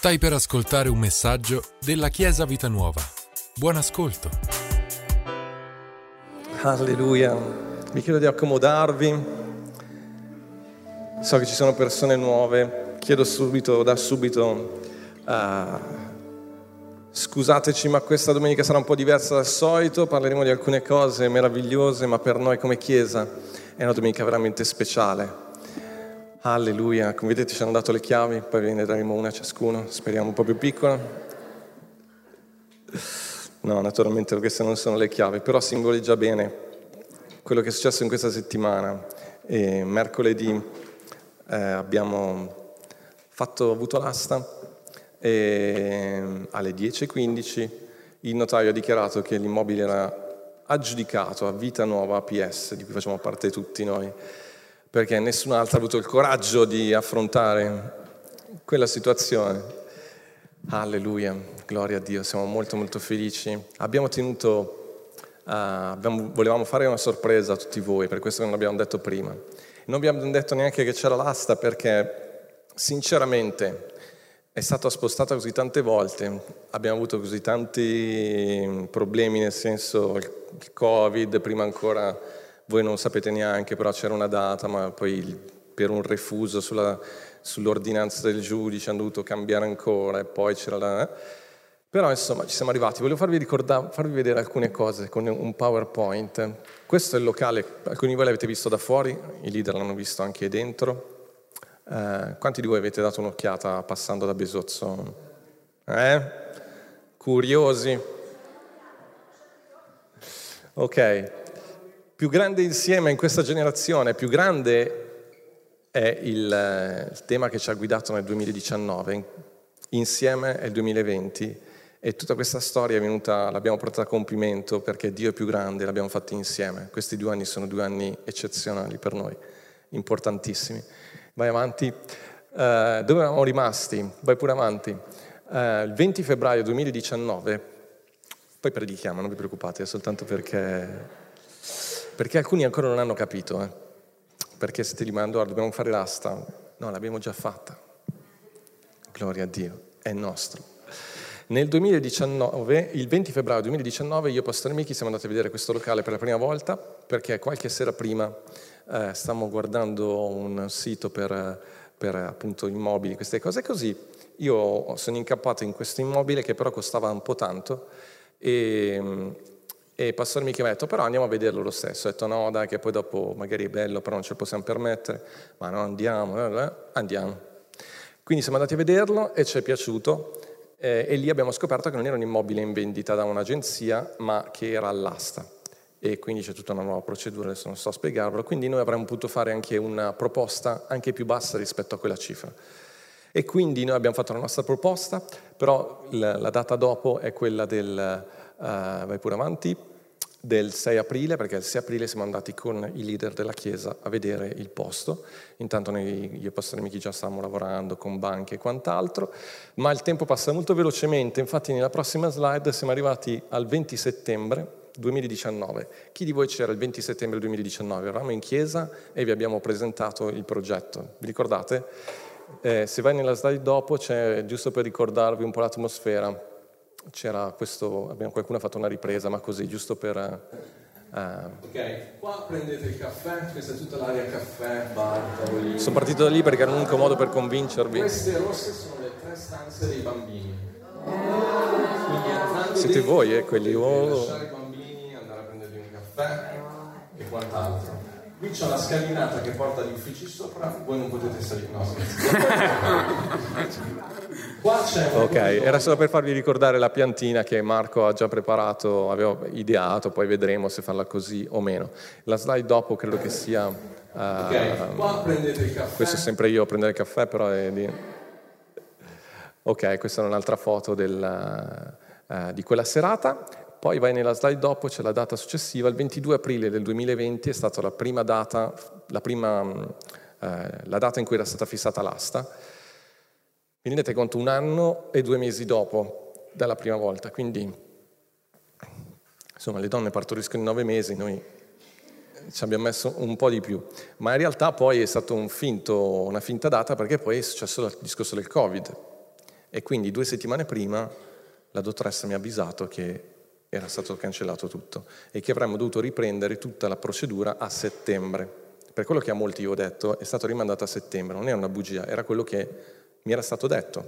Stai per ascoltare un messaggio della Chiesa Vita Nuova. Buon ascolto. Alleluia. Vi chiedo di accomodarvi. So che ci sono persone nuove. Chiedo subito, da subito, uh, scusateci, ma questa domenica sarà un po' diversa dal solito. Parleremo di alcune cose meravigliose, ma per noi come Chiesa è una domenica veramente speciale. Alleluia, come vedete ci hanno dato le chiavi, poi ve ne daremo una a ciascuno, speriamo un po' più piccola. No, naturalmente queste non sono le chiavi, però simboleggia bene quello che è successo in questa settimana. E mercoledì eh, abbiamo fatto, avuto l'asta e alle 10.15 il notaio ha dichiarato che l'immobile era aggiudicato a Vita Nuova APS, di cui facciamo parte tutti noi perché nessun altro ha avuto il coraggio di affrontare quella situazione. Alleluia, gloria a Dio, siamo molto molto felici. Abbiamo tenuto, uh, abbiamo, volevamo fare una sorpresa a tutti voi, per questo non l'abbiamo detto prima. Non abbiamo detto neanche che c'era l'asta perché sinceramente è stata spostata così tante volte, abbiamo avuto così tanti problemi, nel senso il Covid, prima ancora voi non sapete neanche, però c'era una data, ma poi per un refuso sulla, sull'ordinanza del giudice hanno dovuto cambiare ancora e poi c'era la... Però insomma ci siamo arrivati, volevo farvi, farvi vedere alcune cose con un PowerPoint. Questo è il locale, alcuni di voi l'avete visto da fuori, i leader l'hanno visto anche dentro. Eh, quanti di voi avete dato un'occhiata passando da Besozzo? Eh? Curiosi? Ok, più grande insieme in questa generazione, più grande è il, il tema che ci ha guidato nel 2019, insieme è il 2020 e tutta questa storia è venuta, l'abbiamo portata a compimento perché Dio è più grande, l'abbiamo fatta insieme. Questi due anni sono due anni eccezionali per noi, importantissimi. Vai avanti. Uh, dove eravamo rimasti? Vai pure avanti. Uh, il 20 febbraio 2019, poi predichiamo, non vi preoccupate, è soltanto perché perché alcuni ancora non hanno capito, eh? perché se ti rimando, dobbiamo fare l'asta, no, l'abbiamo già fatta. Gloria a Dio, è nostro. Nel 2019, il 20 febbraio 2019, io e Pastor Michi siamo andati a vedere questo locale per la prima volta, perché qualche sera prima eh, stavamo guardando un sito per, per appunto immobili, queste cose così. Io sono incappato in questo immobile che però costava un po' tanto e e pastore Michi mi ha detto, però andiamo a vederlo lo stesso. Ho detto, no, dai, che poi dopo magari è bello, però non ce lo possiamo permettere. Ma no, andiamo, eh, eh, andiamo. Quindi siamo andati a vederlo e ci è piaciuto. Eh, e lì abbiamo scoperto che non era un immobile in vendita da un'agenzia, ma che era all'asta. E quindi c'è tutta una nuova procedura, adesso non so spiegarvelo. Quindi noi avremmo potuto fare anche una proposta anche più bassa rispetto a quella cifra. E quindi noi abbiamo fatto la nostra proposta, però la, la data dopo è quella del... Uh, vai pure avanti del 6 aprile, perché il 6 aprile siamo andati con i leader della Chiesa a vedere il posto. Intanto noi, io e Pastore Michi già stavamo lavorando con banche e quant'altro, ma il tempo passa molto velocemente, infatti nella prossima slide siamo arrivati al 20 settembre 2019. Chi di voi c'era il 20 settembre 2019? Eravamo in chiesa e vi abbiamo presentato il progetto. Vi ricordate? Eh, se vai nella slide dopo c'è, giusto per ricordarvi un po' l'atmosfera, c'era questo, abbiamo, qualcuno ha fatto una ripresa, ma così, giusto per... Uh, ok, qua prendete il caffè, questa è tutta l'area caffè, bar, tavolini. Sono partito da lì perché era l'unico modo per convincervi. Queste rosse sono le tre stanze dei bambini. Siete voi, eh, quelli... Oh. Lasciare i bambini, andare a prendergli un caffè e quant'altro. Qui c'è la scalinata che porta agli uffici sopra, voi non potete salire. No, Qua c'è. Ok, era solo per farvi ricordare la piantina che Marco ha già preparato, aveva ideato, poi vedremo se farla così o meno. La slide dopo credo che sia. Uh, ok, qua prendete il caffè. Questo è sempre io a prendere il caffè, però è di. Ok, questa è un'altra foto del, uh, di quella serata. Poi vai nella slide dopo, c'è la data successiva, il 22 aprile del 2020 è stata la prima data, la, prima, eh, la data in cui era stata fissata l'asta. Vi rendete conto un anno e due mesi dopo dalla prima volta, quindi insomma le donne partoriscono in nove mesi, noi ci abbiamo messo un po' di più, ma in realtà poi è stata un una finta data perché poi è successo il discorso del Covid E quindi due settimane prima la dottoressa mi ha avvisato che era stato cancellato tutto e che avremmo dovuto riprendere tutta la procedura a settembre. Per quello che a molti io ho detto è stato rimandato a settembre, non era una bugia, era quello che mi era stato detto.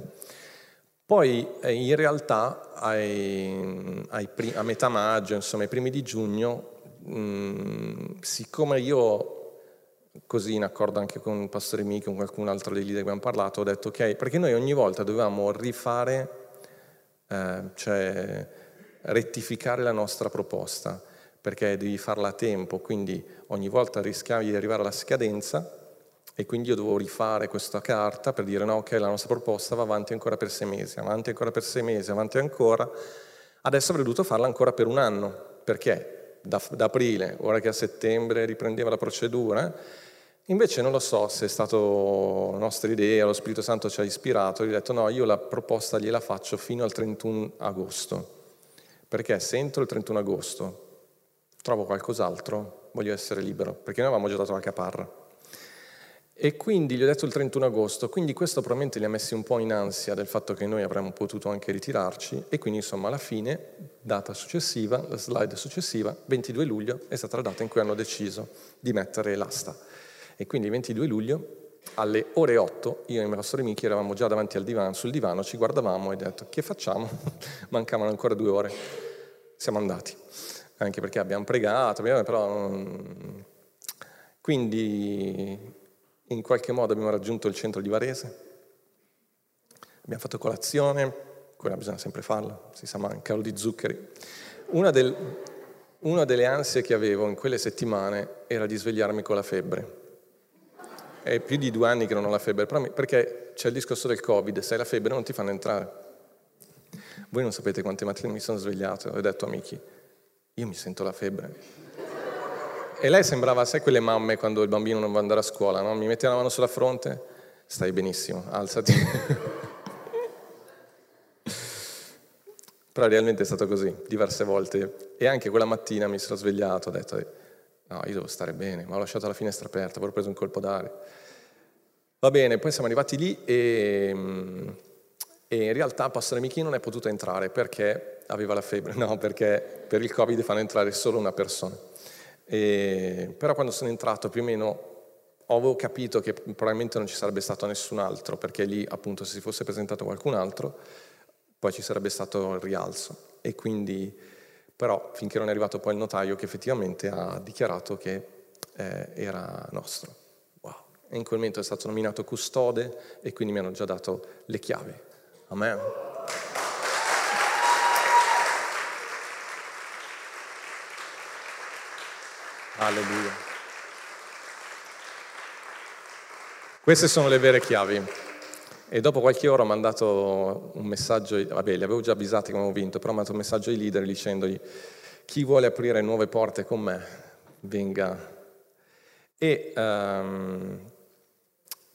Poi eh, in realtà ai, ai, a metà maggio, insomma ai primi di giugno, mh, mm, siccome io così in accordo anche con il pastore Michi, con qualcun altro dei leader che abbiamo parlato, ho detto ok, perché noi ogni volta dovevamo rifare, eh, cioè rettificare la nostra proposta, perché devi farla a tempo, quindi ogni volta rischiavi di arrivare alla scadenza e quindi io dovevo rifare questa carta per dire no, ok, la nostra proposta va avanti ancora per sei mesi, avanti ancora per sei mesi, avanti ancora. Adesso avrei dovuto farla ancora per un anno, perché da, da aprile, ora che a settembre riprendeva la procedura, invece non lo so se è stata nostra idea, lo Spirito Santo ci ha ispirato, gli ho detto no, io la proposta gliela faccio fino al 31 agosto, perché se entro il 31 agosto trovo qualcos'altro, voglio essere libero, perché noi avevamo già dato la caparra. E quindi gli ho detto il 31 agosto, quindi questo probabilmente li ha messi un po' in ansia del fatto che noi avremmo potuto anche ritirarci e quindi insomma alla fine, data successiva, la slide successiva, 22 luglio è stata la data in cui hanno deciso di mettere l'asta. E quindi il 22 luglio alle ore 8 io e pastore Michi eravamo già davanti al divano, sul divano, ci guardavamo e ho detto che facciamo? Mancavano ancora due ore, siamo andati, anche perché abbiamo pregato, però... Quindi in qualche modo abbiamo raggiunto il centro di Varese, abbiamo fatto colazione, quella bisogna sempre farla, si sa mai, calo di zuccheri. Una, del, una delle ansie che avevo in quelle settimane era di svegliarmi con la febbre. È più di due anni che non ho la febbre, perché c'è il discorso del Covid, se hai la febbre non ti fanno entrare. Voi non sapete quante mattine mi sono svegliato e ho detto amici, io mi sento la febbre. E lei sembrava, sai, quelle mamme quando il bambino non va andare a scuola, no? Mi mette la mano sulla fronte, stai benissimo, alzati. Però realmente è stato così, diverse volte. E anche quella mattina mi sono svegliato, ho detto, no, io devo stare bene, ma ho lasciato la finestra aperta, avrò preso un colpo d'aria. Va bene, poi siamo arrivati lì e, e in realtà Pastore Michi non è potuto entrare perché aveva la febbre, no, perché per il Covid fanno entrare solo una persona. E, però quando sono entrato più o meno avevo capito che probabilmente non ci sarebbe stato nessun altro, perché lì appunto se si fosse presentato qualcun altro poi ci sarebbe stato il rialzo. E quindi, però finché non è arrivato poi il notaio che effettivamente ha dichiarato che eh, era nostro. Wow. E in quel momento è stato nominato custode e quindi mi hanno già dato le chiavi. Amen. Alleluia. Queste sono le vere chiavi. E dopo qualche ora ho mandato un messaggio, vabbè, li avevo già avvisati come ho vinto, però ho mandato un messaggio ai leader dicendogli chi vuole aprire nuove porte con me, venga. E um,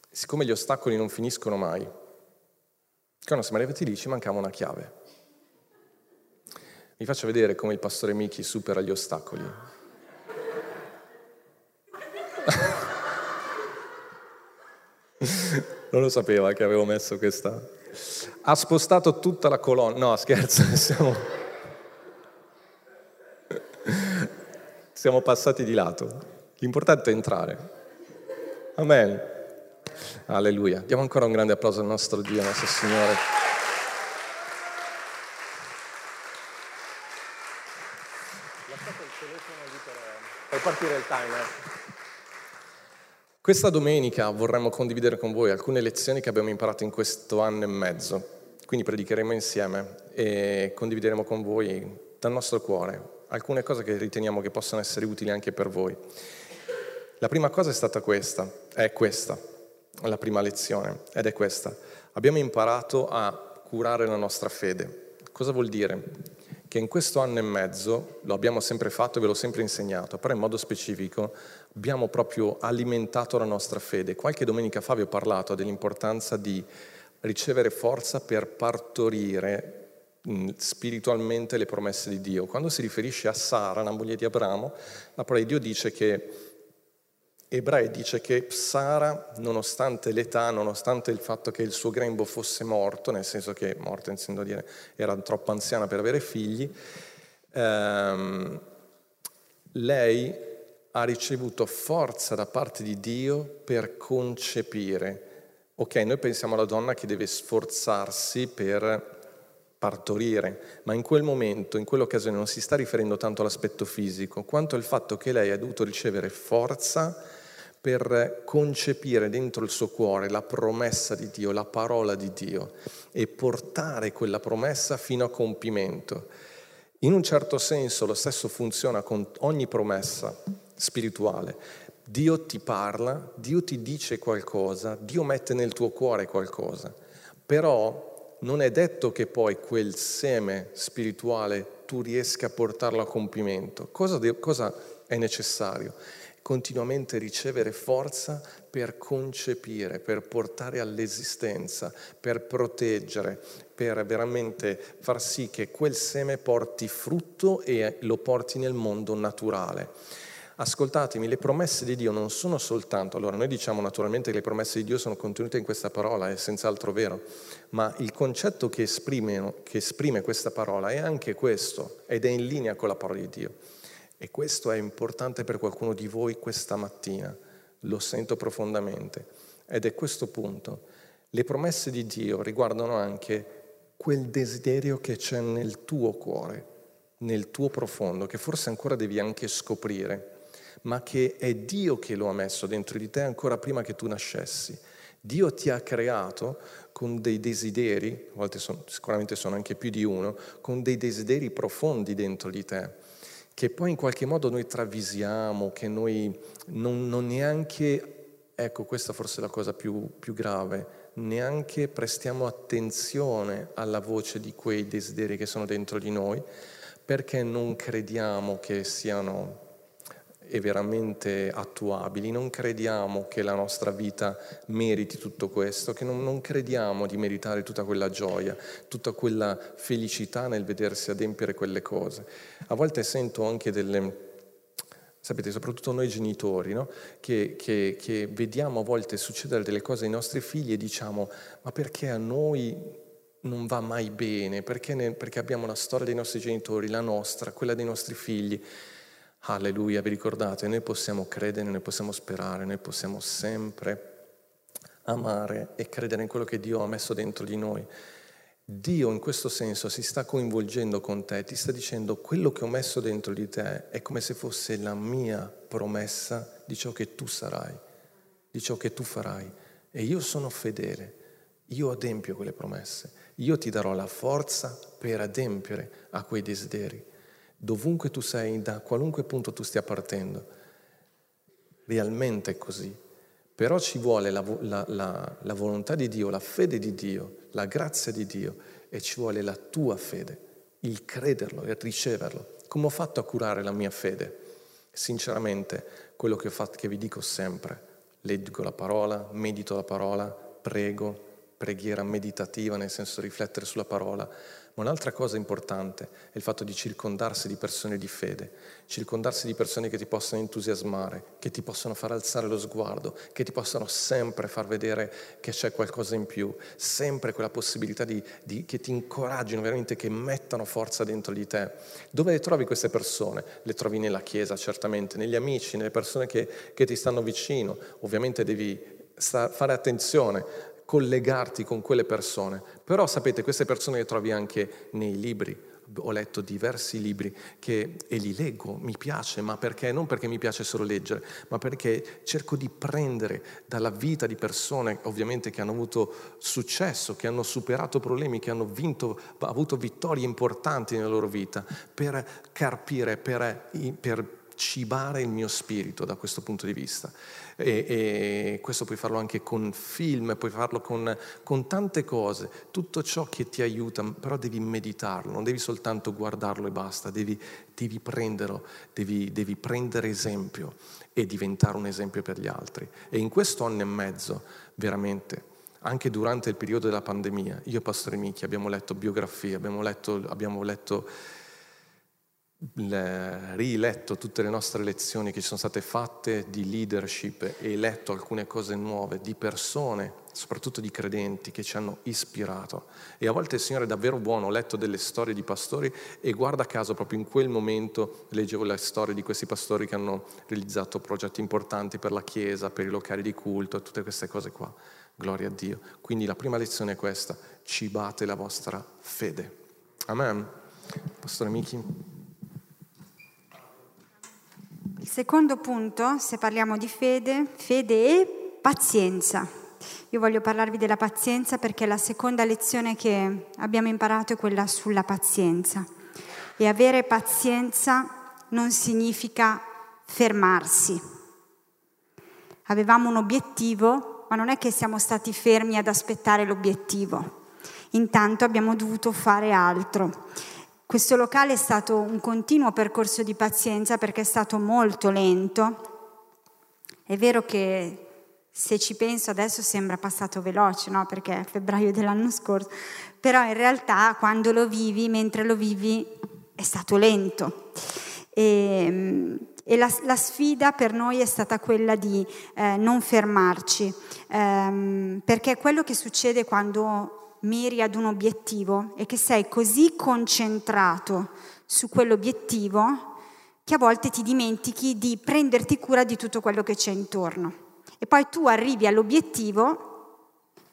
siccome gli ostacoli non finiscono mai, quando siamo arrivati lì ci mancava una chiave. Vi faccio vedere come il pastore Miki supera gli ostacoli. non lo sapeva che avevo messo questa. Ha spostato tutta la colonna. No, scherzo, siamo... siamo passati di lato. L'importante è entrare. Amen. Alleluia. Diamo ancora un grande applauso al nostro Dio, al nostro Signore. Lasciate il telefono lì per, per partire il timer. Questa domenica vorremmo condividere con voi alcune lezioni che abbiamo imparato in questo anno e mezzo. Quindi predicheremo insieme e condivideremo con voi dal nostro cuore alcune cose che riteniamo che possano essere utili anche per voi. La prima cosa è stata questa, è questa, la prima lezione, ed è questa. Abbiamo imparato a curare la nostra fede. Cosa vuol dire? Che in questo anno e mezzo, lo abbiamo sempre fatto e ve l'ho sempre insegnato, però in modo specifico abbiamo proprio alimentato la nostra fede. Qualche domenica fa vi ho parlato dell'importanza di ricevere forza per partorire mm, spiritualmente le promesse di Dio. Quando si riferisce a Sara, la moglie di Abramo, la parola di Dio dice che Ebrei dice che Sara, nonostante l'età, nonostante il fatto che il suo grembo fosse morto, nel senso che morto intendo dire era troppo anziana per avere figli, ehm, lei ha ricevuto forza da parte di Dio per concepire. Ok, noi pensiamo alla donna che deve sforzarsi per partorire, ma in quel momento, in quell'occasione, non si sta riferendo tanto all'aspetto fisico, quanto al fatto che lei ha dovuto ricevere forza per concepire dentro il suo cuore la promessa di Dio, la parola di Dio e portare quella promessa fino a compimento. In un certo senso lo stesso funziona con ogni promessa spirituale. Dio ti parla, Dio ti dice qualcosa, Dio mette nel tuo cuore qualcosa, però non è detto che poi quel seme spirituale tu riesca a portarlo a compimento. Cosa, cosa è necessario? continuamente ricevere forza per concepire, per portare all'esistenza, per proteggere, per veramente far sì che quel seme porti frutto e lo porti nel mondo naturale. Ascoltatemi, le promesse di Dio non sono soltanto, allora noi diciamo naturalmente che le promesse di Dio sono contenute in questa parola, è senz'altro vero, ma il concetto che esprime, che esprime questa parola è anche questo ed è in linea con la parola di Dio. E questo è importante per qualcuno di voi questa mattina, lo sento profondamente. Ed è questo punto. Le promesse di Dio riguardano anche quel desiderio che c'è nel tuo cuore, nel tuo profondo, che forse ancora devi anche scoprire, ma che è Dio che lo ha messo dentro di te ancora prima che tu nascessi. Dio ti ha creato con dei desideri, a volte sono, sicuramente sono anche più di uno, con dei desideri profondi dentro di te che poi in qualche modo noi travisiamo, che noi non, non neanche, ecco questa forse è la cosa più, più grave, neanche prestiamo attenzione alla voce di quei desideri che sono dentro di noi, perché non crediamo che siano e veramente attuabili, non crediamo che la nostra vita meriti tutto questo, che non, non, crediamo di meritare tutta quella gioia, tutta quella felicità nel vedersi adempiere quelle cose. A volte sento anche delle, sapete, soprattutto noi genitori, no? che, che, che vediamo a volte succedere delle cose ai nostri figli e diciamo, ma perché a noi non va mai bene? Perché, ne, perché abbiamo la storia dei nostri genitori, la nostra, quella dei nostri figli Alleluia, vi ricordate, noi possiamo credere, noi possiamo sperare, noi possiamo sempre amare e credere in quello che Dio ha messo dentro di noi. Dio in questo senso si sta coinvolgendo con te, ti sta dicendo quello che ho messo dentro di te è come se fosse la mia promessa di ciò che tu sarai, di ciò che tu farai. E io sono fedele, io adempio quelle promesse, io ti darò la forza per adempiere a quei desideri dovunque tu sei, da qualunque punto tu stia partendo. Realmente è così. Però ci vuole la, la, la, la, volontà di Dio, la fede di Dio, la grazia di Dio e ci vuole la tua fede, il crederlo e riceverlo. Come ho fatto a curare la mia fede? Sinceramente, quello che, fatto, che vi dico sempre, leggo la parola, medito la parola, prego, preghiera meditativa, nel senso riflettere sulla parola, un'altra cosa importante è il fatto di circondarsi di persone di fede, circondarsi di persone che ti possano entusiasmare, che ti possano far alzare lo sguardo, che ti possano sempre far vedere che c'è qualcosa in più, sempre quella possibilità di, di, che ti incoraggino veramente, che mettano forza dentro di te. Dove le trovi queste persone? Le trovi nella Chiesa, certamente, negli amici, nelle persone che, che ti stanno vicino. Ovviamente devi fare attenzione collegarti con quelle persone. Però sapete, queste persone le trovi anche nei libri. Ho letto diversi libri che, e li leggo, mi piace, ma perché? Non perché mi piace solo leggere, ma perché cerco di prendere dalla vita di persone, ovviamente, che hanno avuto successo, che hanno superato problemi, che hanno vinto, avuto vittorie importanti nella loro vita, per carpire, per, per cibare il mio spirito da questo punto di vista. E, e questo puoi farlo anche con film, puoi farlo con, con, tante cose, tutto ciò che ti aiuta, però devi meditarlo, non devi soltanto guardarlo e basta, devi, devi prenderlo, devi, devi prendere esempio e diventare un esempio per gli altri. E in questo anno e mezzo, veramente, anche durante il periodo della pandemia, io e Pastore Micchi abbiamo letto biografie, abbiamo letto, abbiamo letto riletto tutte le nostre lezioni che ci sono state fatte di leadership e letto alcune cose nuove di persone, soprattutto di credenti, che ci hanno ispirato. E a volte il Signore è davvero buono, ho letto delle storie di pastori e guarda caso proprio in quel momento leggevo le storie di questi pastori che hanno realizzato progetti importanti per la Chiesa, per i locali di culto e tutte queste cose qua. Gloria a Dio. Quindi la prima lezione è questa, cibate la vostra fede. Amen. Pastore Michi. Il secondo punto, se parliamo di fede, fede e pazienza. Io voglio parlarvi della pazienza perché la seconda lezione che abbiamo imparato è quella sulla pazienza. E avere pazienza non significa fermarsi. Avevamo un obiettivo, ma non è che siamo stati fermi ad aspettare l'obiettivo. Intanto abbiamo dovuto fare altro. Questo locale è stato un continuo percorso di pazienza perché è stato molto lento. È vero che se ci penso adesso sembra passato veloce, no? perché è febbraio dell'anno scorso, però in realtà quando lo vivi, mentre lo vivi, è stato lento. E, e la, la, sfida per noi è stata quella di eh, non fermarci, ehm, perché quello che succede quando miri ad un obiettivo e che sei così concentrato su quell'obiettivo che a volte ti dimentichi di prenderti cura di tutto quello che c'è intorno. E poi tu arrivi all'obiettivo,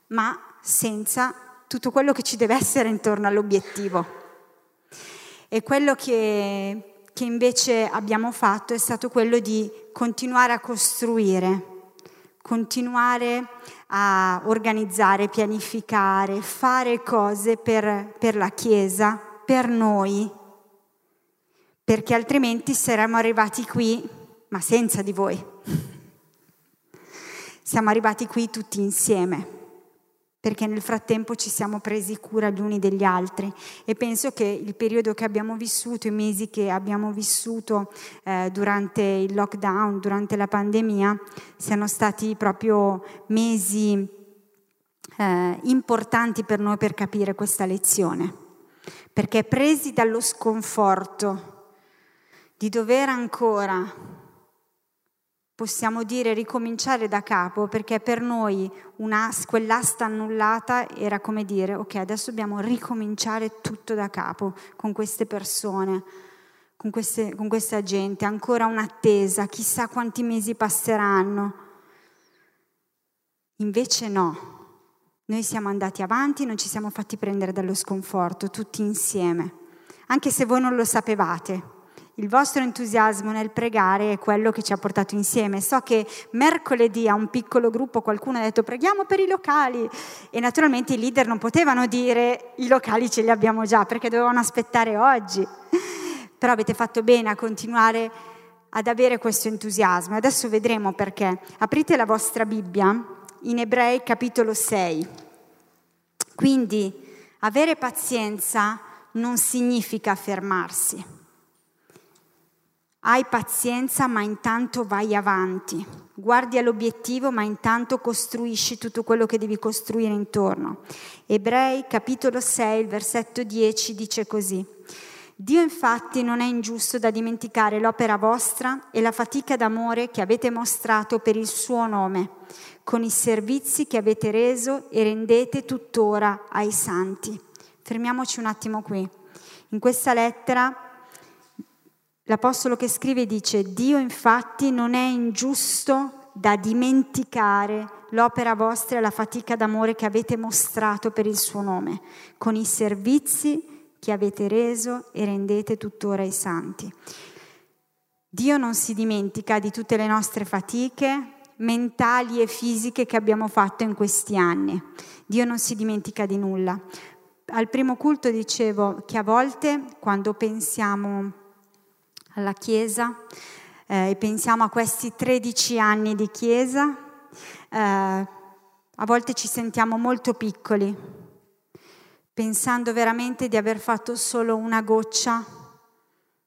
ma senza tutto quello che ci deve essere intorno all'obiettivo. E quello che, che invece abbiamo fatto è stato quello di continuare a costruire, continuare a organizzare, pianificare, fare cose per, per la Chiesa, per noi, perché altrimenti saremmo arrivati qui, ma senza di voi. Siamo arrivati qui tutti insieme perché nel frattempo ci siamo presi cura gli uni degli altri. E penso che il periodo che abbiamo vissuto, i mesi che abbiamo vissuto eh, durante il lockdown, durante la pandemia, siano stati proprio mesi eh, importanti per noi per capire questa lezione, perché presi dallo sconforto di dover ancora possiamo dire ricominciare da capo perché per noi una, quell'asta annullata era come dire ok adesso dobbiamo ricominciare tutto da capo con queste persone, con, queste, con questa gente, ancora un'attesa, chissà quanti mesi passeranno. Invece no, noi siamo andati avanti, non ci siamo fatti prendere dallo sconforto, tutti insieme, anche se voi non lo sapevate. Il vostro entusiasmo nel pregare è quello che ci ha portato insieme. So che mercoledì a un piccolo gruppo qualcuno ha detto preghiamo per i locali e naturalmente i leader non potevano dire i locali ce li abbiamo già perché dovevano aspettare oggi. Però avete fatto bene a continuare ad avere questo entusiasmo. Adesso vedremo perché. Aprite la vostra Bibbia in Ebrei capitolo 6. Quindi avere pazienza non significa fermarsi. Hai pazienza, ma intanto vai avanti. Guardi all'obiettivo, ma intanto costruisci tutto quello che devi costruire intorno. Ebrei capitolo 6, versetto 10 dice così. Dio infatti non è ingiusto da dimenticare l'opera vostra e la fatica d'amore che avete mostrato per il suo nome, con i servizi che avete reso e rendete tuttora ai santi. Fermiamoci un attimo qui. In questa lettera L'Apostolo che scrive dice, Dio infatti non è ingiusto da dimenticare l'opera vostra e la fatica d'amore che avete mostrato per il suo nome, con i servizi che avete reso e rendete tuttora ai santi. Dio non si dimentica di tutte le nostre fatiche mentali e fisiche che abbiamo fatto in questi anni. Dio non si dimentica di nulla. Al primo culto dicevo che a volte quando pensiamo alla Chiesa eh, e pensiamo a questi 13 anni di Chiesa, eh, a volte ci sentiamo molto piccoli, pensando veramente di aver fatto solo una goccia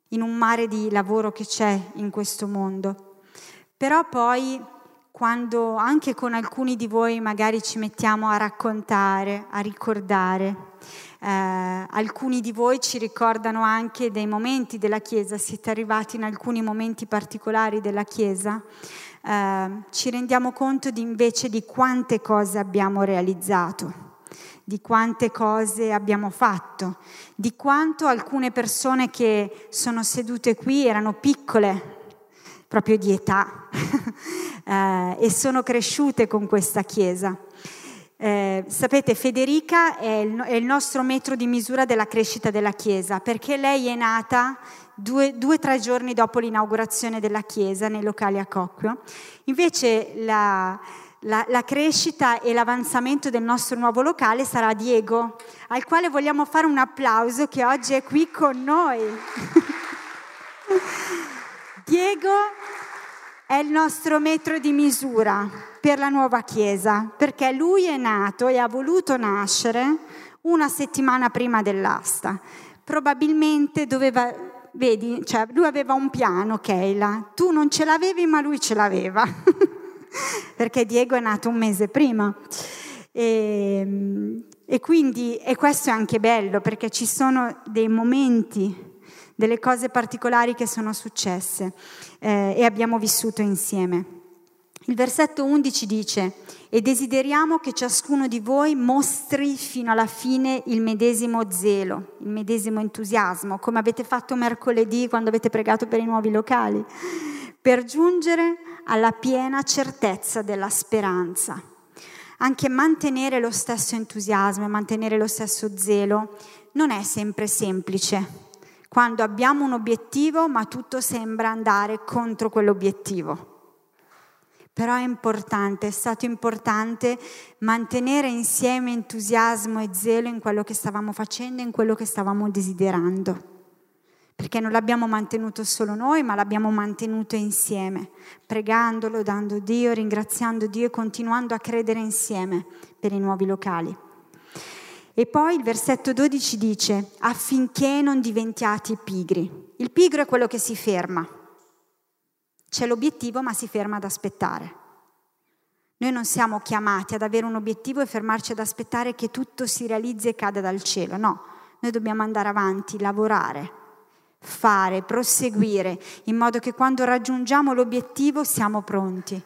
in un mare di lavoro che c'è in questo mondo. Però poi quando anche con alcuni di voi magari ci mettiamo a raccontare, a ricordare. Eh, alcuni di voi ci ricordano anche dei momenti della Chiesa, siete arrivati in alcuni momenti particolari della Chiesa, eh, ci rendiamo conto di, invece di quante cose abbiamo realizzato di quante cose abbiamo fatto, di quanto alcune persone che sono sedute qui erano piccole, proprio di età, eh, e sono cresciute con questa Chiesa. Eh, sapete, Federica è il, è il, nostro metro di misura della crescita della Chiesa, perché lei è nata due o tre giorni dopo l'inaugurazione della Chiesa nei locali a Cocchio. Invece la, la, la crescita e l'avanzamento del nostro nuovo locale sarà Diego, al quale vogliamo fare un applauso che oggi è qui con noi. Diego è il nostro metro di misura per la nuova Chiesa, perché lui è nato e ha voluto nascere una settimana prima dell'asta. Probabilmente doveva, vedi, cioè lui aveva un piano, Keila, tu non ce l'avevi ma lui ce l'aveva, perché Diego è nato un mese prima. E, e quindi, e questo è anche bello, perché ci sono dei momenti delle cose particolari che sono successe eh, e abbiamo vissuto insieme. Il versetto 11 dice, e desideriamo che ciascuno di voi mostri fino alla fine il medesimo zelo, il medesimo entusiasmo, come avete fatto mercoledì quando avete pregato per i nuovi locali, per giungere alla piena certezza della speranza. Anche mantenere lo stesso entusiasmo e mantenere lo stesso zelo non è sempre semplice quando abbiamo un obiettivo ma tutto sembra andare contro quell'obiettivo. Però è importante, è stato importante mantenere insieme entusiasmo e zelo in quello che stavamo facendo e in quello che stavamo desiderando. Perché non l'abbiamo mantenuto solo noi, ma l'abbiamo mantenuto insieme, pregandolo, dando Dio, ringraziando Dio e continuando a credere insieme per i nuovi locali. E poi il versetto 12 dice, affinché non diventiate pigri. Il pigro è quello che si ferma. C'è l'obiettivo ma si ferma ad aspettare. Noi non siamo chiamati ad avere un obiettivo e fermarci ad aspettare che tutto si realizzi e cada dal cielo, no, noi dobbiamo andare avanti, lavorare, fare, proseguire, in modo che quando raggiungiamo l'obiettivo siamo pronti.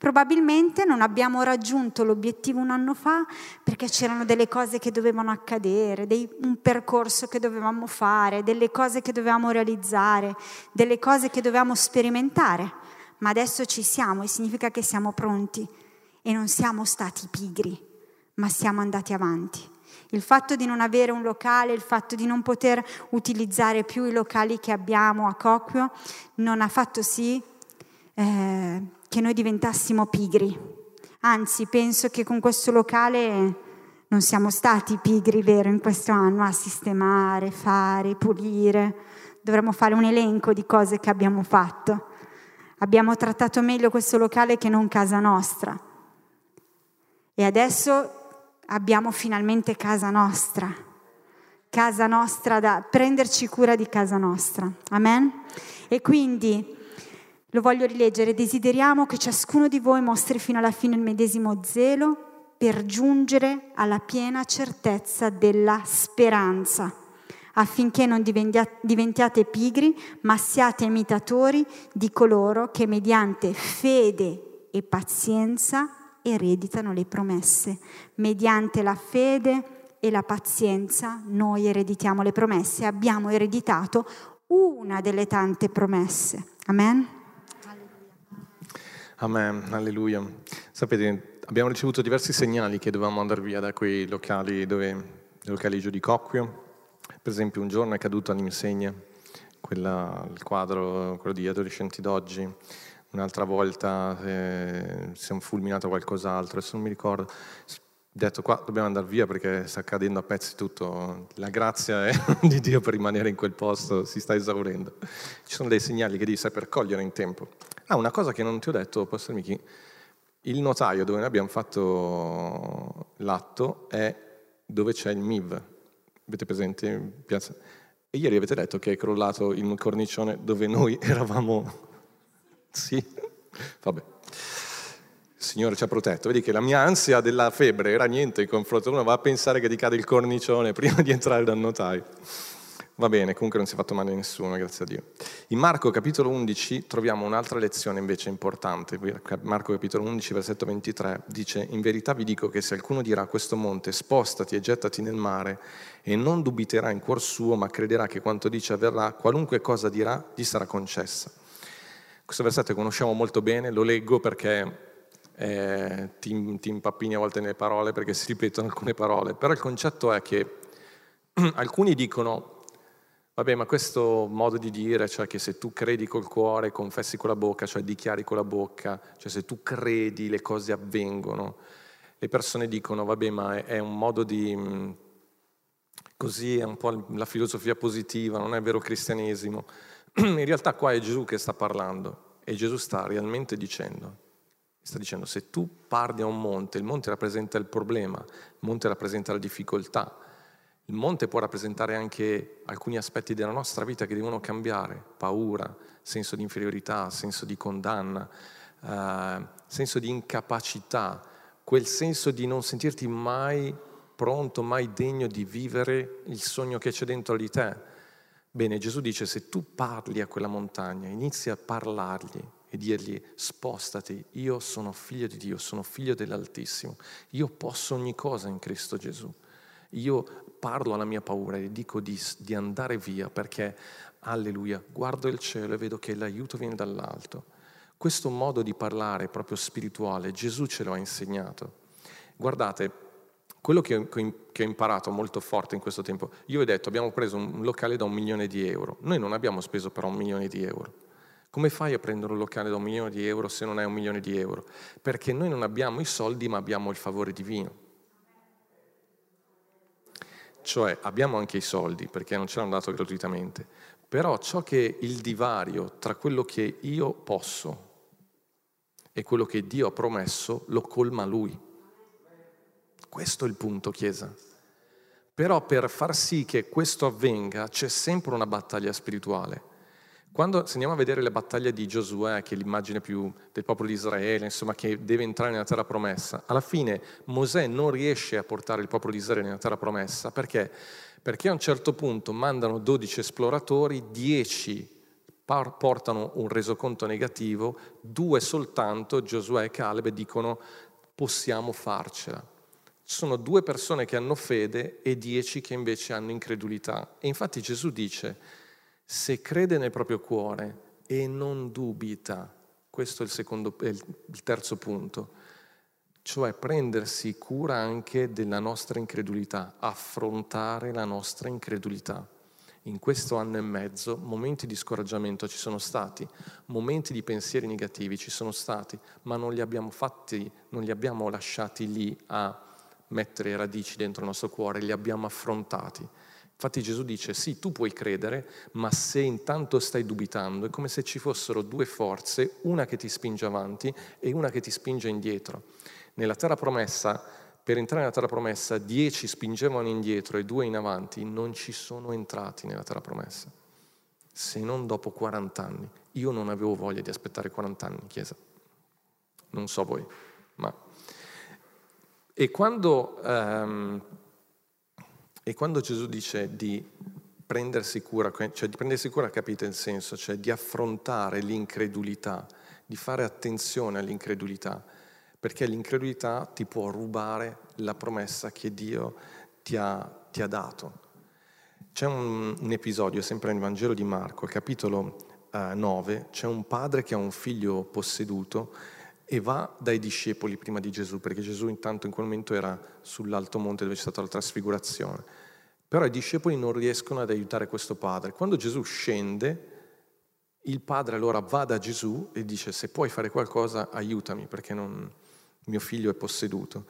Probabilmente non abbiamo raggiunto l'obiettivo un anno fa perché c'erano delle cose che dovevano accadere, dei, un percorso che dovevamo fare, delle cose che dovevamo realizzare, delle cose che dovevamo sperimentare. Ma adesso ci siamo e significa che siamo pronti e non siamo stati pigri, ma siamo andati avanti. Il fatto di non avere un locale, il fatto di non poter utilizzare più i locali che abbiamo a Cocchio, non ha fatto sì eh, che noi diventassimo pigri. Anzi, penso che con questo locale non siamo stati pigri, vero, in questo anno a sistemare, fare, pulire. Dovremmo fare un elenco di cose che abbiamo fatto. Abbiamo trattato meglio questo locale che non casa nostra. E adesso abbiamo finalmente casa nostra. Casa nostra da prenderci cura di casa nostra. Amen? E quindi lo voglio rileggere. Desideriamo che ciascuno di voi mostri fino alla fine il medesimo zelo per giungere alla piena certezza della speranza, affinché non diventiate pigri, ma siate imitatori di coloro che mediante fede e pazienza ereditano le promesse. Mediante la fede e la pazienza noi ereditiamo le promesse. Abbiamo ereditato una delle tante promesse. Amen. Amen, alleluia. Sapete, abbiamo ricevuto diversi segnali che dovevamo andare via da quei locali, dove, locali giù di Cocchio. Per esempio un giorno è caduto all'insegna, quella, il quadro, quello di Adolescenti d'oggi. Un'altra volta eh, si è fulminato qualcos'altro, adesso non mi ricordo. Detto qua dobbiamo andare via perché sta cadendo a pezzi tutto. La grazia è di Dio per rimanere in quel posto si sta esaurendo. Ci sono dei segnali che devi saper cogliere in tempo. Ah, una cosa che non ti ho detto, Pastor Michi, il notaio dove noi abbiamo fatto l'atto è dove c'è il MIV. Avete presente piazza? E ieri avete detto che è crollato il cornicione dove noi eravamo. sì, vabbè. Il Signore ci ha protetto. Vedi che la mia ansia della febbre era niente in confronto. Uno va a pensare che ti cade il cornicione prima di entrare dal notaio. Va bene, comunque non si è fatto male a nessuno, grazie a Dio. In Marco capitolo 11 troviamo un'altra lezione invece importante. Marco capitolo 11 versetto 23 dice, in verità vi dico che se qualcuno dirà a questo monte spostati e gettati nel mare e non dubiterà in cuor suo ma crederà che quanto dice avverrà, qualunque cosa dirà gli sarà concessa. Questo versetto conosciamo molto bene, lo leggo perché eh, ti, ti impappini a volte nelle parole perché si ripetono alcune parole, però il concetto è che alcuni dicono, vabbè ma questo modo di dire, cioè che se tu credi col cuore, confessi con la bocca, cioè dichiari con la bocca, cioè se tu credi le cose avvengono, le persone dicono, vabbè ma è, un modo di... Così è un po' la filosofia positiva, non è vero cristianesimo. In realtà qua è Gesù che sta parlando e Gesù sta realmente dicendo, Sta dicendo, se tu parli a un monte, il monte rappresenta il problema, il monte rappresenta la difficoltà, il monte può rappresentare anche alcuni aspetti della nostra vita che devono cambiare, paura, senso di inferiorità, senso di condanna, eh, senso di incapacità, quel senso di non sentirti mai pronto, mai degno di vivere il sogno che c'è dentro di te. Bene, Gesù dice, se tu parli a quella montagna, inizi a parlargli, e dirgli spostati, io sono figlio di Dio, sono figlio dell'Altissimo, io posso ogni cosa in Cristo Gesù. Io parlo alla mia paura e dico di, di andare via perché, alleluia, guardo il cielo e vedo che l'aiuto viene dall'alto. Questo modo di parlare proprio spirituale, Gesù ce lo ha insegnato. Guardate, quello che ho imparato molto forte in questo tempo, io ho detto abbiamo preso un locale da un milione di euro, noi non abbiamo speso però un milione di euro. Come fai a prendere un locale da un milione di euro se non è un milione di euro? Perché noi non abbiamo i soldi ma abbiamo il favore divino. Cioè abbiamo anche i soldi perché non ce l'hanno dato gratuitamente, però ciò che è il divario tra quello che io posso e quello che Dio ha promesso lo colma Lui. Questo è il punto, Chiesa. Però per far sì che questo avvenga c'è sempre una battaglia spirituale. Quando andiamo a vedere la battaglia di Giosuè, che è l'immagine più del popolo di Israele, insomma, che deve entrare nella terra promessa, alla fine Mosè non riesce a portare il popolo di Israele nella terra promessa perché? Perché a un certo punto mandano 12 esploratori, 10 portano un resoconto negativo, due soltanto, Giosuè e Caleb, dicono possiamo farcela. Ci sono due persone che hanno fede e dieci che invece hanno incredulità. E infatti Gesù dice se crede nel proprio cuore e non dubita, questo è il, secondo, è il terzo punto, cioè prendersi cura anche della nostra incredulità, affrontare la nostra incredulità. In questo anno e mezzo momenti di scoraggiamento ci sono stati, momenti di pensieri negativi ci sono stati, ma non li abbiamo fatti, non li abbiamo lasciati lì a mettere radici dentro il nostro cuore, li abbiamo affrontati Infatti Gesù dice, sì, tu puoi credere, ma se intanto stai dubitando, è come se ci fossero due forze, una che ti spinge avanti e una che ti spinge indietro. Nella terra promessa, per entrare nella terra promessa, dieci spingevano indietro e due in avanti, non ci sono entrati nella terra promessa, se non dopo 40 anni. Io non avevo voglia di aspettare 40 anni in chiesa, non so voi, ma... E quando... Um, e quando Gesù dice di prendersi cura, cioè di prendersi cura capite il senso, cioè di affrontare l'incredulità, di fare attenzione all'incredulità, perché l'incredulità ti può rubare la promessa che Dio ti ha, ti ha dato. C'è un, un, episodio, sempre nel Vangelo di Marco, capitolo eh, 9, c'è un padre che ha un figlio posseduto e va dai discepoli prima di Gesù, perché Gesù intanto in quel momento era sull'alto monte dove c'è stata la trasfigurazione. Però i discepoli non riescono ad aiutare questo padre. Quando Gesù scende, il padre allora va da Gesù e dice se puoi fare qualcosa aiutami perché non, mio figlio è posseduto.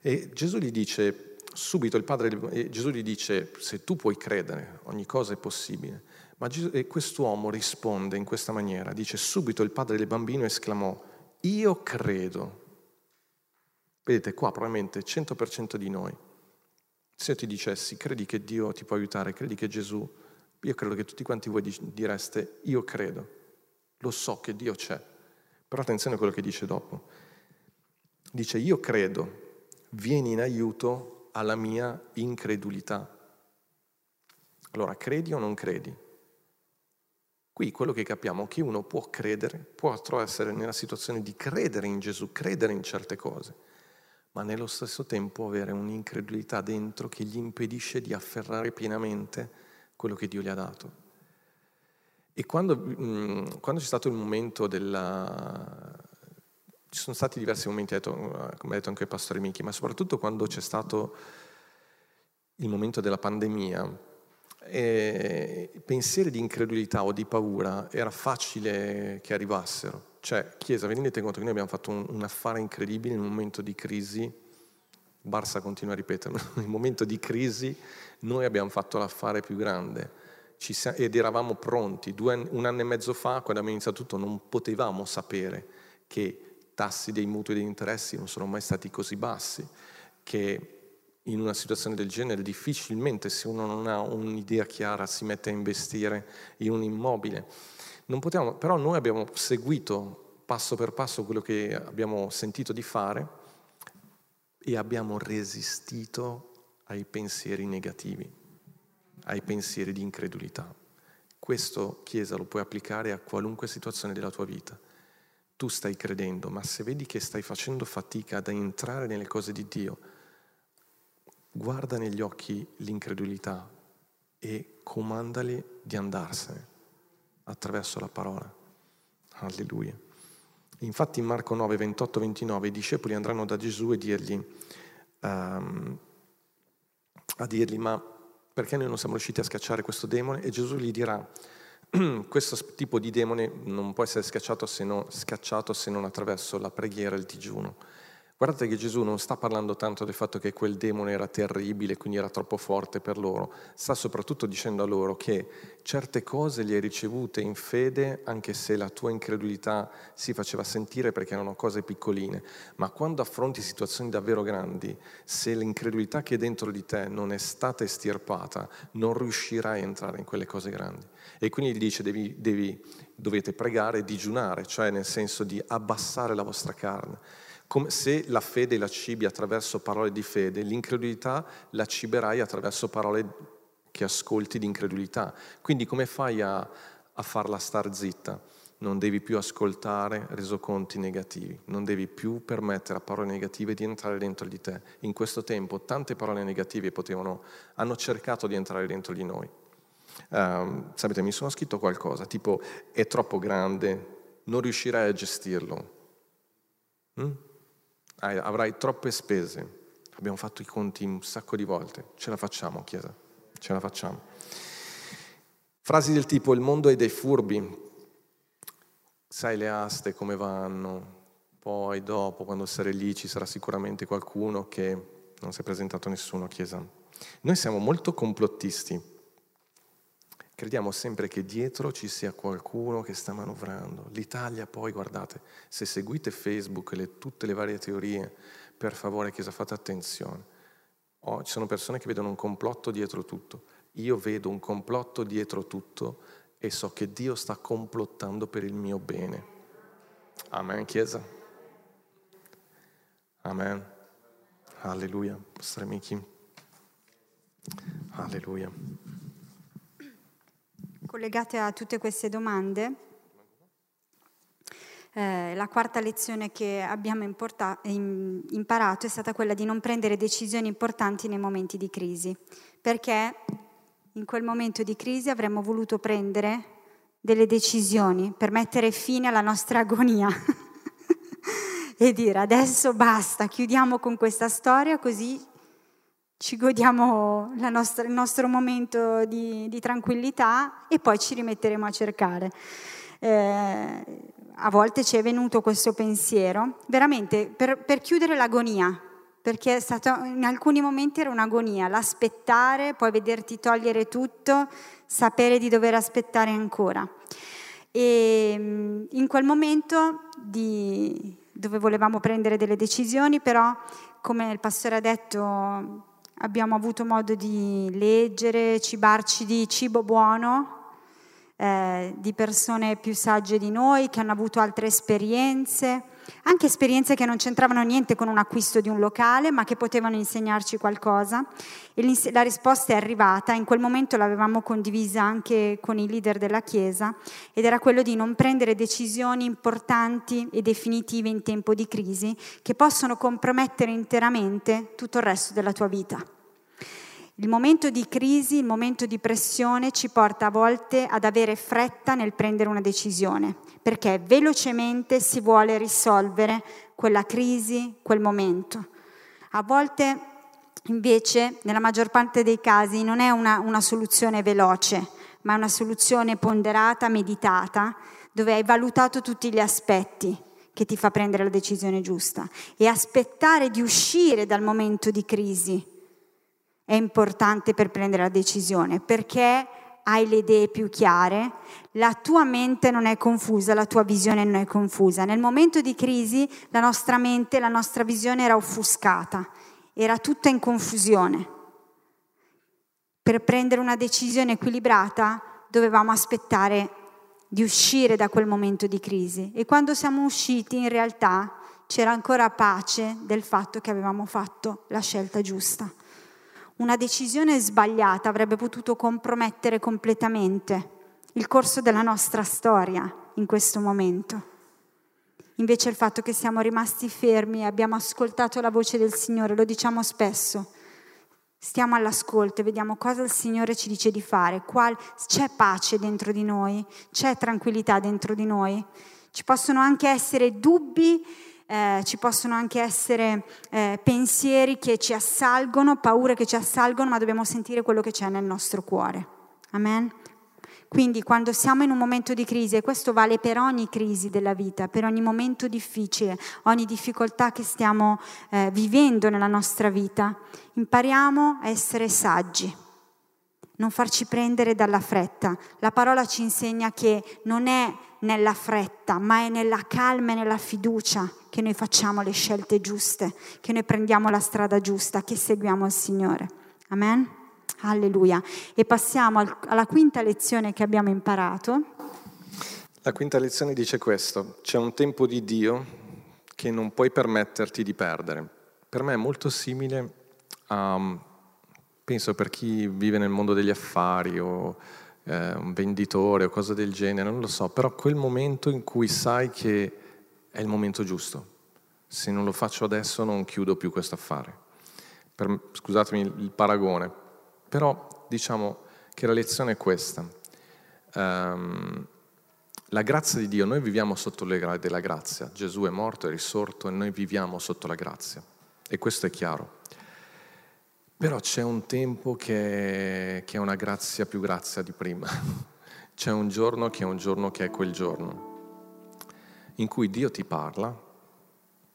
E Gesù gli dice, subito il padre, Gesù gli dice se tu puoi credere ogni cosa è possibile. Ma Gesù, quest'uomo risponde in questa maniera, dice subito il padre del bambino esclamò io credo. Vedete qua probabilmente 100% di noi se io ti dicessi, credi che Dio ti può aiutare, credi che Gesù, io credo che tutti quanti voi direste, io credo, lo so che Dio c'è. Però attenzione a quello che dice dopo. Dice, io credo, vieni in aiuto alla mia incredulità. Allora, credi o non credi? Qui quello che capiamo è che uno può credere, può essere nella situazione di credere in Gesù, credere in certe cose, ma nello stesso tempo avere un'incredulità dentro che gli impedisce di afferrare pienamente quello che Dio gli ha dato. E quando, mm, quando c'è stato il momento della... Ci sono stati diversi momenti, come ha detto anche il pastore Michi, ma soprattutto quando c'è stato il momento della pandemia, e pensieri di incredulità o di paura era facile che arrivassero. Cioè, Chiesa, vi rendete conto che noi abbiamo fatto un, un affare incredibile in un momento di crisi, Barsa continua a ripeterlo, un momento di crisi noi abbiamo fatto l'affare più grande siamo, ed eravamo pronti. Due, un anno e mezzo fa, quando abbiamo iniziato tutto, non potevamo sapere che tassi dei mutui e degli interessi non sono mai stati così bassi, che in una situazione del genere difficilmente se uno non ha un'idea chiara si mette a investire in un immobile. Potevamo, però noi abbiamo seguito passo per passo quello che abbiamo sentito di fare e abbiamo resistito ai pensieri negativi, ai pensieri di incredulità. Questo, Chiesa, lo puoi applicare a qualunque situazione della tua vita. Tu stai credendo, ma se vedi che stai facendo fatica ad entrare nelle cose di Dio, guarda negli occhi l'incredulità e comandali di andarsene attraverso la parola. Alleluia. Infatti in Marco 9, 28, 29 i discepoli andranno da Gesù e dirgli, um, a dirgli ma perché noi non siamo riusciti a scacciare questo demone? E Gesù gli dirà, questo tipo di demone non può essere scacciato se, non, scacciato se non attraverso la preghiera e il digiuno. Guardate che Gesù non sta parlando tanto del fatto che quel demone era terribile, quindi era troppo forte per loro, sta soprattutto dicendo a loro che certe cose le hai ricevute in fede anche se la tua incredulità si faceva sentire perché erano cose piccoline, ma quando affronti situazioni davvero grandi, se l'incredulità che è dentro di te non è stata estirpata, non riuscirai a entrare in quelle cose grandi. E quindi gli dice devi, devi, dovete pregare e digiunare, cioè nel senso di abbassare la vostra carne come se la fede la cibi attraverso parole di fede, l'incredulità la ciberai attraverso parole che ascolti di incredulità. Quindi come fai a, a farla star zitta? Non devi più ascoltare resoconti negativi, non devi più permettere a parole negative di entrare dentro di te. In questo tempo tante parole negative potevano, hanno cercato di entrare dentro di noi. Um, sapete, mi sono scritto qualcosa, tipo è troppo grande, non riuscirai a gestirlo. Mm? Avrai troppe spese. Abbiamo fatto i conti un sacco di volte. Ce la facciamo, Chiesa, ce la facciamo. Frasi del tipo il mondo è dei furbi, sai le aste come vanno, poi dopo quando sarai lì ci sarà sicuramente qualcuno che non si è presentato nessuno a Chiesa. Noi siamo molto complottisti Crediamo sempre che dietro ci sia qualcuno che sta manovrando. L'Italia poi, guardate, se seguite Facebook e tutte le varie teorie, per favore Chiesa fate attenzione. Oh, ci sono persone che vedono un complotto dietro tutto. Io vedo un complotto dietro tutto e so che Dio sta complottando per il mio bene. Amen, Chiesa. Amen. Alleluia. Pastore Michi. Alleluia collegate a tutte queste domande, eh, la quarta lezione che abbiamo importa- imparato è stata quella di non prendere decisioni importanti nei momenti di crisi, perché in quel momento di crisi avremmo voluto prendere delle decisioni per mettere fine alla nostra agonia e dire adesso basta, chiudiamo con questa storia così ci godiamo nostra, il nostro momento di, di, tranquillità e poi ci rimetteremo a cercare. Eh, a volte ci è venuto questo pensiero, veramente per, per chiudere l'agonia, perché stato, in alcuni momenti era un'agonia, l'aspettare, poi vederti togliere tutto, sapere di dover aspettare ancora. E mm, in quel momento di, dove volevamo prendere delle decisioni, però, come il pastore ha detto, abbiamo avuto modo di leggere, cibarci di cibo buono, eh, di persone più sagge di noi che hanno avuto altre esperienze anche esperienze che non c'entravano niente con un acquisto di un locale, ma che potevano insegnarci qualcosa. E la risposta è arrivata, in quel momento l'avevamo condivisa anche con i leader della Chiesa, ed era quello di non prendere decisioni importanti e definitive in tempo di crisi che possono compromettere interamente tutto il resto della tua vita. Il momento di crisi, il momento di pressione ci porta a volte ad avere fretta nel prendere una decisione, perché velocemente si vuole risolvere quella crisi, quel momento. A volte invece, nella maggior parte dei casi, non è una, una soluzione veloce, ma è una soluzione ponderata, meditata, dove hai valutato tutti gli aspetti che ti fa prendere la decisione giusta. E aspettare di uscire dal momento di crisi è importante per prendere la decisione, perché hai le idee più chiare, la tua mente non è confusa, la tua visione non è confusa. Nel momento di crisi la nostra mente, la nostra visione era offuscata, era tutta in confusione. Per prendere una decisione equilibrata dovevamo aspettare di uscire da quel momento di crisi e quando siamo usciti in realtà c'era ancora pace del fatto che avevamo fatto la scelta giusta. Una decisione sbagliata avrebbe potuto compromettere completamente il corso della nostra storia in questo momento. Invece il fatto che siamo rimasti fermi e abbiamo ascoltato la voce del Signore, lo diciamo spesso, stiamo all'ascolto e vediamo cosa il Signore ci dice di fare, Qual, c'è pace dentro di noi, c'è tranquillità dentro di noi, ci possono anche essere dubbi eh, ci possono anche essere eh, pensieri che ci assalgono, paure che ci assalgono, ma dobbiamo sentire quello che c'è nel nostro cuore. Amen. Quindi quando siamo in un momento di crisi, e questo vale per ogni crisi della vita, per ogni momento difficile, ogni difficoltà che stiamo eh, vivendo nella nostra vita, impariamo a essere saggi, non farci prendere dalla fretta. La parola ci insegna che non è nella fretta, ma è nella calma e nella fiducia che noi facciamo le scelte giuste, che noi prendiamo la strada giusta, che seguiamo il Signore. Amen? Alleluia. E passiamo alla quinta lezione che abbiamo imparato. La quinta lezione dice questo, c'è un tempo di Dio che non puoi permetterti di perdere. Per me è molto simile a, penso per chi vive nel mondo degli affari o eh, un venditore o cose del genere, non lo so, però quel momento in cui sai che è il momento giusto. Se non lo faccio adesso non chiudo più questo affare. Per, scusatemi il paragone, però diciamo che la lezione è questa. Um, la grazia di Dio, noi viviamo sotto le gradi della grazia. Gesù è morto, è risorto e noi viviamo sotto la grazia. E questo è chiaro. Però c'è un tempo che, che è una grazia più grazia di prima. C'è un giorno che è un giorno che è quel giorno, in cui Dio ti parla,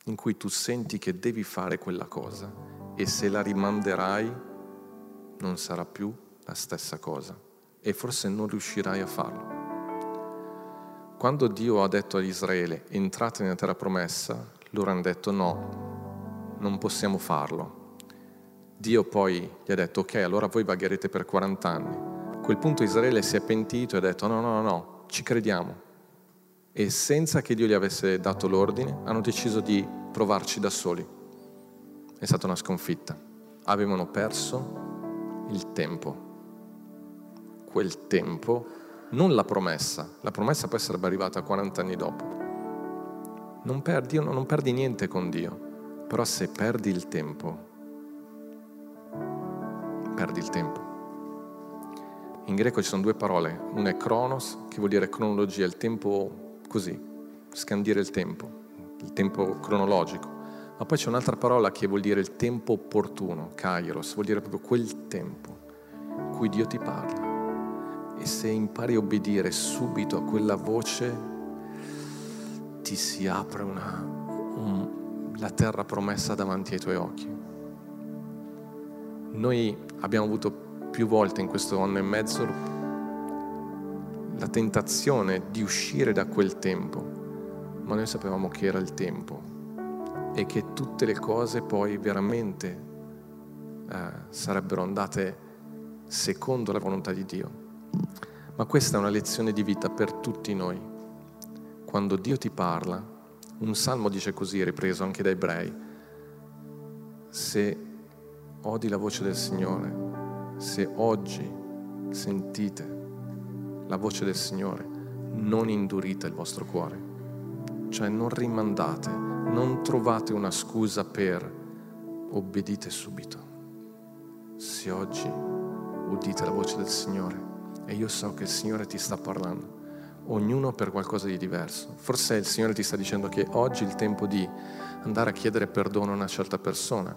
in cui tu senti che devi fare quella cosa e se la rimanderai non sarà più la stessa cosa e forse non riuscirai a farlo. Quando Dio ha detto ad Israele entrate nella terra promessa, loro hanno detto no, non possiamo farlo, Dio poi gli ha detto, ok, allora voi vagherete per 40 anni. A quel punto Israele si è pentito e ha detto, no, no, no, no, ci crediamo. E senza che Dio gli avesse dato l'ordine, hanno deciso di provarci da soli. È stata una sconfitta. Avevano perso il tempo. Quel tempo, non la promessa. La promessa poi sarebbe arrivata 40 anni dopo. Non perdi, non perdi niente con Dio, però se perdi il tempo, perdi il tempo. In greco ci sono due parole, una è chronos, che vuol dire cronologia, il tempo così, scandire il tempo, il tempo cronologico, ma poi c'è un'altra parola che vuol dire il tempo opportuno, kairos, vuol dire proprio quel tempo in cui Dio ti parla. E se impari a obbedire subito a quella voce, ti si apre una, un, la terra promessa davanti ai tuoi occhi. Noi abbiamo avuto più volte in questo anno e mezzo la tentazione di uscire da quel tempo, ma noi sapevamo che era il tempo e che tutte le cose poi veramente eh, sarebbero andate secondo la volontà di Dio. Ma questa è una lezione di vita per tutti noi. Quando Dio ti parla, Un salmo dice così, ripreso anche da ebrei, se odi la voce del Signore, se oggi sentite la voce del Signore, non indurite il vostro cuore, cioè non rimandate, non trovate una scusa per obbedite subito. Se oggi udite la voce del Signore e io so che il Signore ti sta parlando, ognuno per qualcosa di diverso. Forse il Signore ti sta dicendo che oggi è il tempo di andare a chiedere perdono a una certa persona,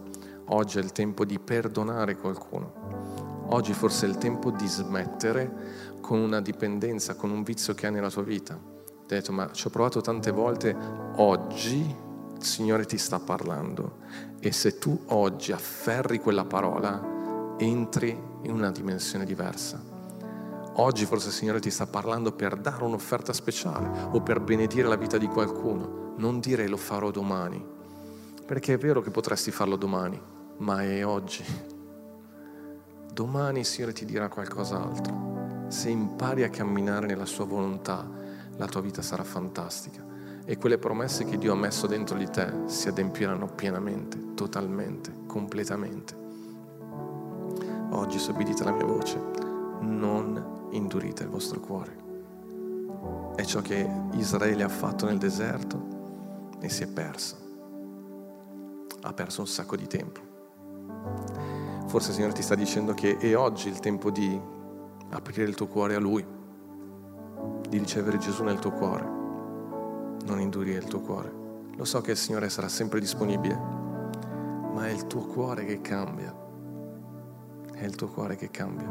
oggi è il tempo di perdonare qualcuno, oggi forse è il tempo di smettere con una dipendenza, con un vizio che hai nella tua vita. Ti ho detto, ma ci ho provato tante volte, oggi il Signore ti sta parlando e se tu oggi afferri quella parola, entri in una dimensione diversa. Oggi forse il Signore ti sta parlando per dare un'offerta speciale o per benedire la vita di qualcuno. Non dire lo farò domani, perché è vero che potresti farlo domani, ma è oggi. Domani il Signore ti dirà qualcos'altro se impari a camminare nella sua volontà, la tua vita sarà fantastica e quelle promesse che Dio ha messo dentro di te si adempiranno pienamente, totalmente, completamente. Oggi se obbedite alla mia voce, non indurite il vostro cuore. È ciò che Israele ha fatto nel deserto e si è perso. Ha perso un sacco di tempo. Forse il Signore ti sta dicendo che è oggi il tempo di aprire il tuo cuore a Lui, di ricevere Gesù nel tuo cuore, non indurire il tuo cuore. Lo so che il Signore sarà sempre disponibile, ma è il tuo cuore che cambia. È il tuo cuore che cambia.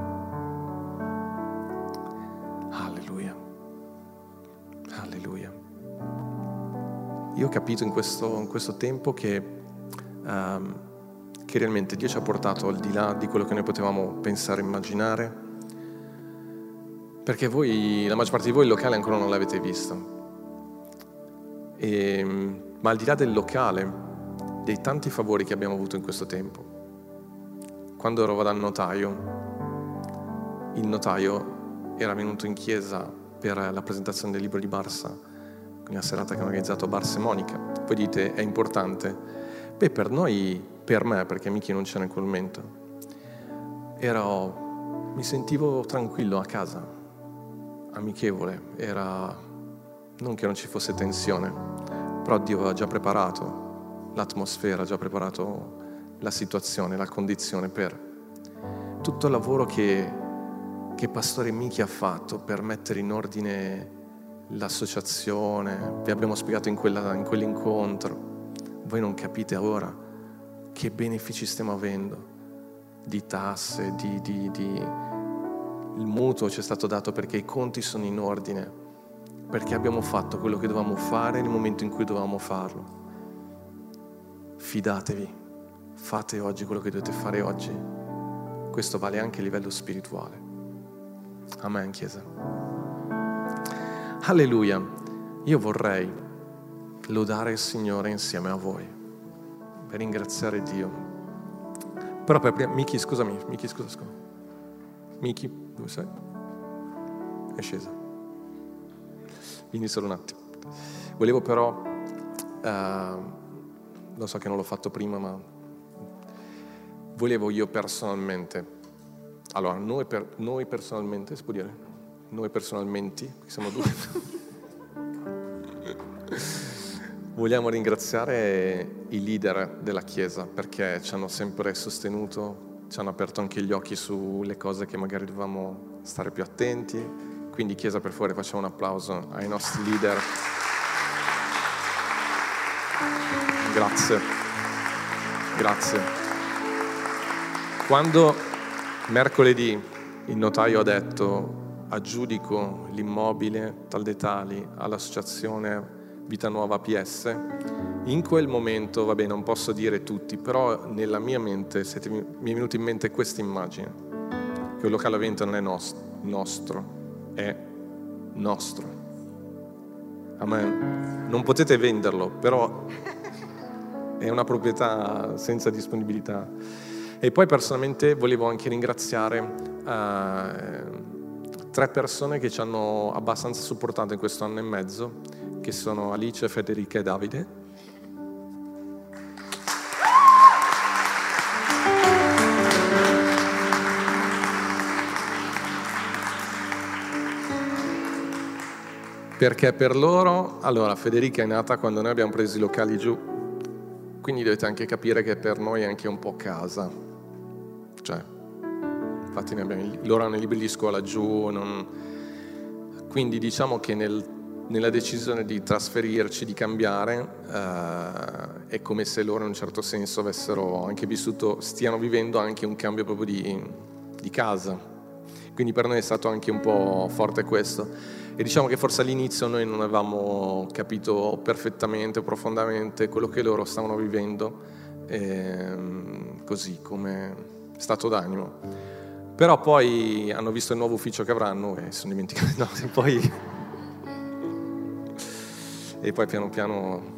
Alleluia. Alleluia. Io ho capito in questo, in questo tempo che, um, che realmente Dio ci ha portato al di là di quello che noi potevamo pensare immaginare perché voi, la maggior parte di voi il locale ancora non l'avete visto. E, ehm, ma al di là del locale, dei tanti favori che abbiamo avuto in questo tempo, quando ero dal notaio, il notaio era venuto in chiesa per la presentazione del libro di Barsa, una serata che hanno organizzato Barsa e Monica. Voi dite, è importante? Beh, per noi, per me, perché Miki non c'era in quel momento, ero, mi sentivo tranquillo a casa, amichevole, era non che non ci fosse tensione, però Dio aveva già preparato l'atmosfera, ha già preparato la situazione, la condizione per tutto il lavoro che, che Pastore Michi ha fatto per mettere in ordine l'associazione, vi abbiamo spiegato in, quella, in quell'incontro. Voi non capite ora che benefici stiamo avendo di tasse, di, di, di il mutuo ci è stato dato perché i conti sono in ordine, perché abbiamo fatto quello che dovevamo fare nel momento in cui dovevamo farlo. Fidatevi, fate oggi quello che dovete fare oggi. Questo vale anche a livello spirituale. Amen, Chiesa. Alleluia. Io vorrei lodare il Signore insieme a voi, per ringraziare Dio. Però per prima, Miki, scusami, Miki, scusa, scusa. Miki, dove sei? È scesa. Vieni solo un attimo. Volevo però, uh, lo so che non l'ho fatto prima, ma volevo io personalmente, allora noi, per, noi personalmente, si può dire? Noi personalmente, siamo due. Vogliamo ringraziare i leader della Chiesa perché ci hanno sempre sostenuto, ci hanno aperto anche gli occhi sulle cose che magari dovevamo stare più attenti. Quindi Chiesa per fuori facciamo un applauso ai nostri leader. Grazie. Grazie. Quando mercoledì il notaio ha detto aggiudico l'immobile tal dei tali all'associazione Vita Nuova PS, in quel momento, vabbè, non posso dire tutti, però nella mia mente siete, mi è venuta in mente questa immagine, che un locale a non è nostro, nostro, è nostro. Amen. Non potete venderlo, però è una proprietà senza disponibilità. E poi personalmente volevo anche ringraziare uh, tre persone che ci hanno abbastanza supportato in questo anno e mezzo che sono Alice, Federica e Davide. Perché per loro, allora Federica è nata quando noi abbiamo preso i locali giù, quindi dovete anche capire che per noi è anche un po' casa. Cioè, infatti abbiamo, loro hanno i libri di scuola giù, non... quindi diciamo che nel, nella decisione di trasferirci, di cambiare, eh, è come se loro in un certo senso avessero anche vissuto, stiano vivendo anche un cambio proprio di, di casa. Quindi per noi è stato anche un po' forte questo. E diciamo che forse all'inizio noi non avevamo capito perfettamente, profondamente quello che loro stavano vivendo, ehm, così come stato d'animo. Però poi hanno visto il nuovo ufficio che avranno e sono dimenticati. No, poi, e poi piano piano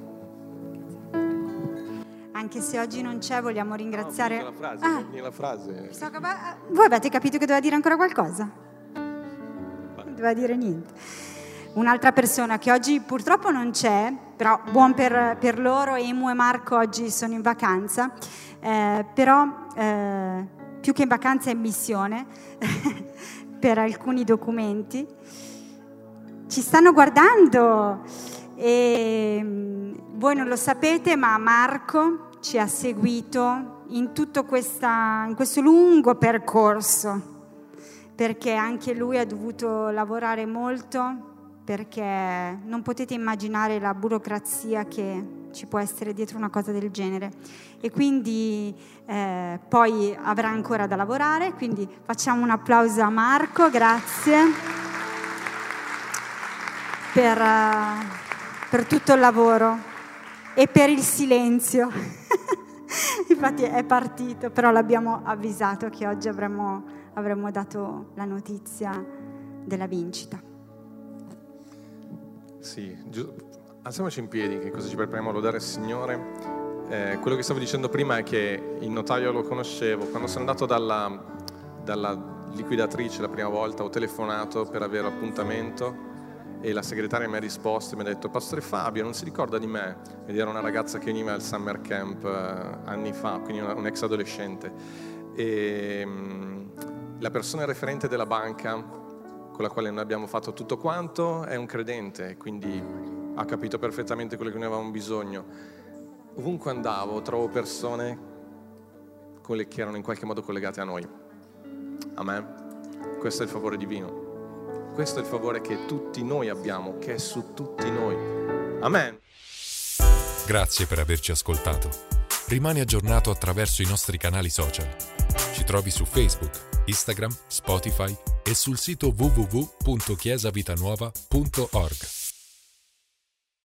anche se oggi non c'è, vogliamo ringraziare. No, la frase, ah, la frase. Voi avete capito che doveva dire ancora qualcosa? doveva dire niente. Un'altra persona che oggi purtroppo non c'è, però buon per, per loro, Emu e Marco oggi sono in vacanza, eh, però eh, più che in vacanza è in missione per alcuni documenti. Ci stanno guardando e mm, voi non lo sapete, ma Marco ci ha seguito in tutto questa, in questo lungo percorso perché anche lui ha dovuto lavorare molto perché non potete immaginare la burocrazia che ci può essere dietro una cosa del genere. E quindi eh, poi avrà ancora da lavorare, quindi facciamo un applauso a Marco, grazie per, uh, per tutto il lavoro e per il silenzio. Infatti è partito, però l'abbiamo avvisato che oggi avremmo avremmo dato la notizia della vincita. Sì, alziamoci in piedi, che cosa ci prepariamo a lodare il Signore. Eh, quello che stavo dicendo prima è che il notaio lo conoscevo. Quando sono andato dalla, dalla liquidatrice la prima volta ho telefonato per avere appuntamento e la segretaria mi ha risposto e mi ha detto Pastore Fabio non si ricorda di me ed era una ragazza che veniva al summer camp eh, anni fa quindi un ex adolescente e, mm, la persona referente della banca con la quale noi abbiamo fatto tutto quanto è un credente, quindi ha capito perfettamente quello che noi avevamo bisogno. Ovunque andavo trovo persone che erano in qualche modo collegate a noi. A me, questo è il favore divino. Questo è il favore che tutti noi abbiamo, che è su tutti noi. Amen. Grazie per averci ascoltato. Rimani aggiornato attraverso i nostri canali social. Ci trovi su Facebook Instagram, Spotify e sul sito www.chiesavitanuova.org.